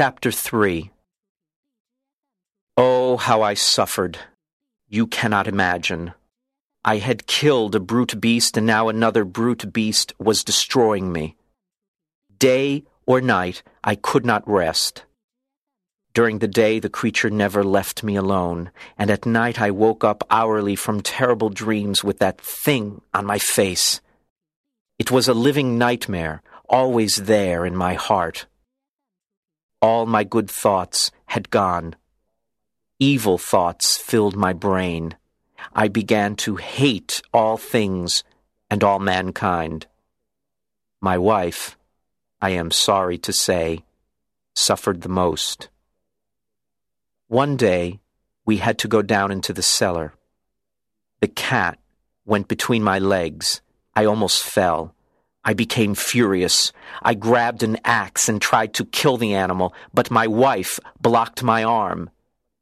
Chapter 3 Oh, how I suffered. You cannot imagine. I had killed a brute beast, and now another brute beast was destroying me. Day or night, I could not rest. During the day, the creature never left me alone, and at night I woke up hourly from terrible dreams with that thing on my face. It was a living nightmare, always there in my heart. All my good thoughts had gone. Evil thoughts filled my brain. I began to hate all things and all mankind. My wife, I am sorry to say, suffered the most. One day, we had to go down into the cellar. The cat went between my legs. I almost fell. I became furious. I grabbed an axe and tried to kill the animal, but my wife blocked my arm.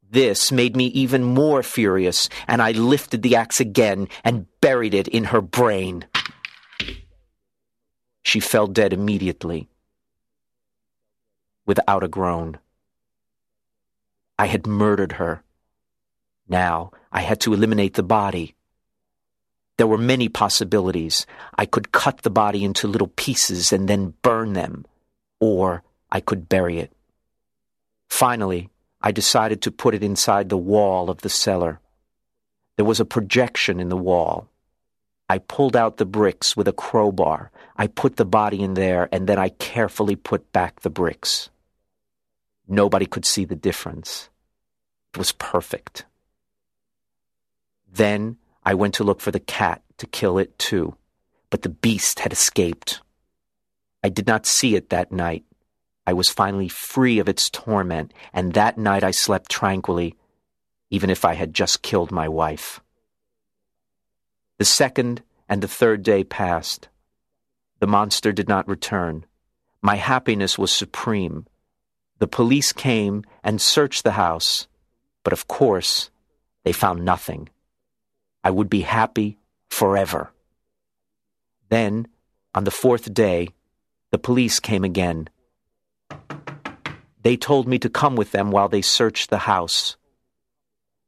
This made me even more furious, and I lifted the axe again and buried it in her brain. She fell dead immediately, without a groan. I had murdered her. Now I had to eliminate the body. There were many possibilities. I could cut the body into little pieces and then burn them, or I could bury it. Finally, I decided to put it inside the wall of the cellar. There was a projection in the wall. I pulled out the bricks with a crowbar. I put the body in there, and then I carefully put back the bricks. Nobody could see the difference. It was perfect. Then I went to look for the cat to kill it too, but the beast had escaped. I did not see it that night. I was finally free of its torment, and that night I slept tranquilly, even if I had just killed my wife. The second and the third day passed. The monster did not return. My happiness was supreme. The police came and searched the house, but of course, they found nothing. I would be happy forever. Then, on the fourth day, the police came again. They told me to come with them while they searched the house.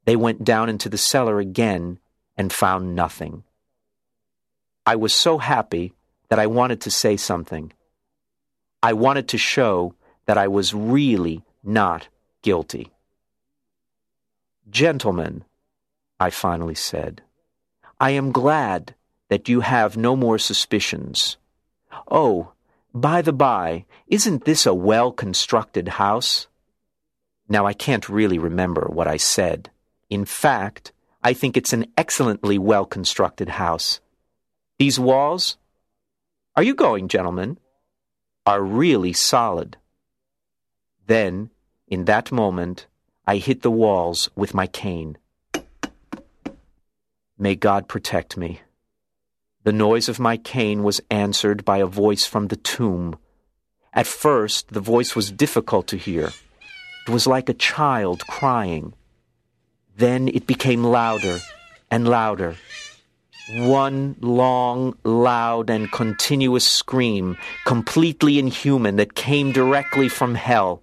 They went down into the cellar again and found nothing. I was so happy that I wanted to say something. I wanted to show that I was really not guilty. Gentlemen, I finally said, I am glad that you have no more suspicions. Oh, by the by, isn't this a well constructed house? Now, I can't really remember what I said. In fact, I think it's an excellently well constructed house. These walls, are you going, gentlemen, are really solid. Then, in that moment, I hit the walls with my cane. May God protect me. The noise of my cane was answered by a voice from the tomb. At first, the voice was difficult to hear. It was like a child crying. Then it became louder and louder. One long, loud, and continuous scream, completely inhuman, that came directly from hell.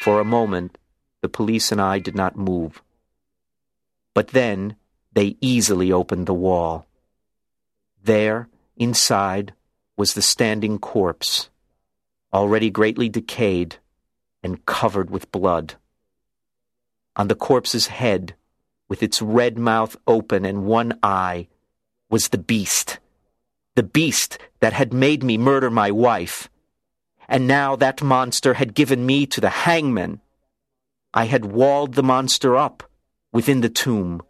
For a moment, the police and I did not move. But then they easily opened the wall. There, inside, was the standing corpse, already greatly decayed and covered with blood. On the corpse's head, with its red mouth open and one eye, was the beast. The beast that had made me murder my wife. And now that monster had given me to the hangman. I had walled the monster up within the tomb.